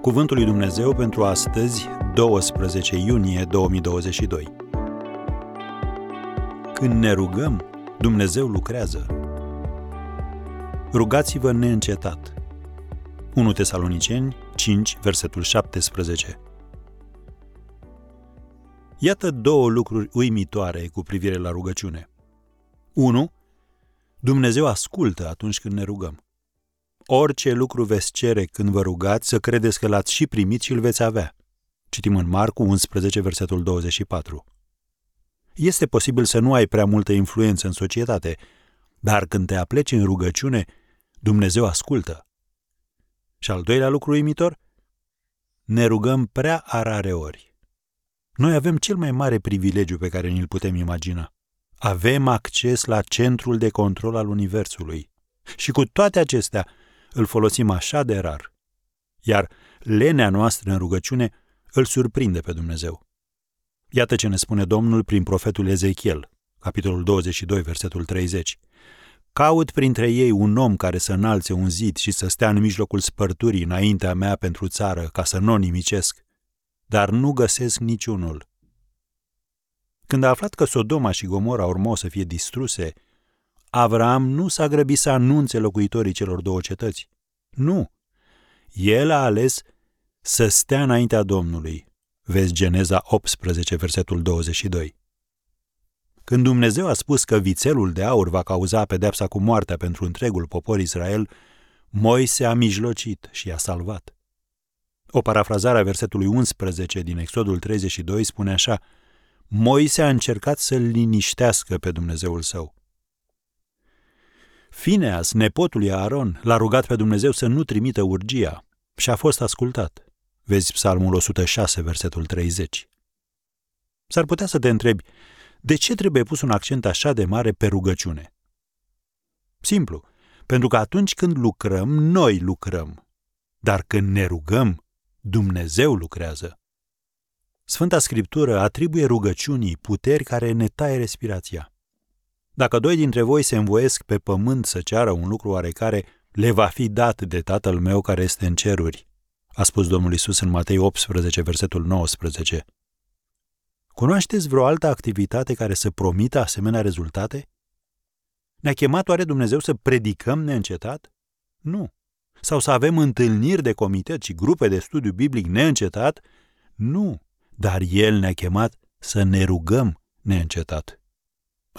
Cuvântul lui Dumnezeu pentru astăzi, 12 iunie 2022. Când ne rugăm, Dumnezeu lucrează. Rugați-vă neîncetat. 1 Tesaloniceni 5, versetul 17. Iată două lucruri uimitoare cu privire la rugăciune. 1. Dumnezeu ascultă atunci când ne rugăm. Orice lucru veți cere când vă rugați, să credeți că l-ați și primit și îl veți avea. Citim în Marcu 11, versetul 24. Este posibil să nu ai prea multă influență în societate, dar când te apleci în rugăciune, Dumnezeu ascultă. Și al doilea lucru uimitor? Ne rugăm prea arare ori. Noi avem cel mai mare privilegiu pe care ni-l putem imagina. Avem acces la centrul de control al Universului. Și cu toate acestea, îl folosim așa de rar. Iar lenea noastră în rugăciune îl surprinde pe Dumnezeu. Iată ce ne spune Domnul prin profetul Ezechiel, capitolul 22, versetul 30. Caut printre ei un om care să înalțe un zid și să stea în mijlocul spărturii înaintea mea pentru țară, ca să nu o nimicesc, dar nu găsesc niciunul. Când a aflat că Sodoma și Gomora urmau să fie distruse, Avram nu s-a grăbit să anunțe locuitorii celor două cetăți. Nu. El a ales să stea înaintea Domnului. Vezi Geneza 18, versetul 22. Când Dumnezeu a spus că vițelul de aur va cauza pedepsa cu moartea pentru întregul popor Israel, Moise a mijlocit și i-a salvat. O parafrazare a versetului 11 din Exodul 32 spune așa, Moise a încercat să-l liniștească pe Dumnezeul său. Fineas, nepotul lui Aaron, l-a rugat pe Dumnezeu să nu trimită urgia și a fost ascultat. Vezi Psalmul 106, versetul 30. S-ar putea să te întrebi, de ce trebuie pus un accent așa de mare pe rugăciune? Simplu, pentru că atunci când lucrăm, noi lucrăm. Dar când ne rugăm, Dumnezeu lucrează. Sfânta Scriptură atribuie rugăciunii puteri care ne taie respirația. Dacă doi dintre voi se învoiesc pe pământ să ceară un lucru oarecare, le va fi dat de Tatăl meu care este în ceruri, a spus Domnul Isus în Matei 18, versetul 19. Cunoașteți vreo altă activitate care să promită asemenea rezultate? Ne-a chemat oare Dumnezeu să predicăm neîncetat? Nu. Sau să avem întâlniri de comitet și grupe de studiu biblic neîncetat? Nu. Dar El ne-a chemat să ne rugăm neîncetat.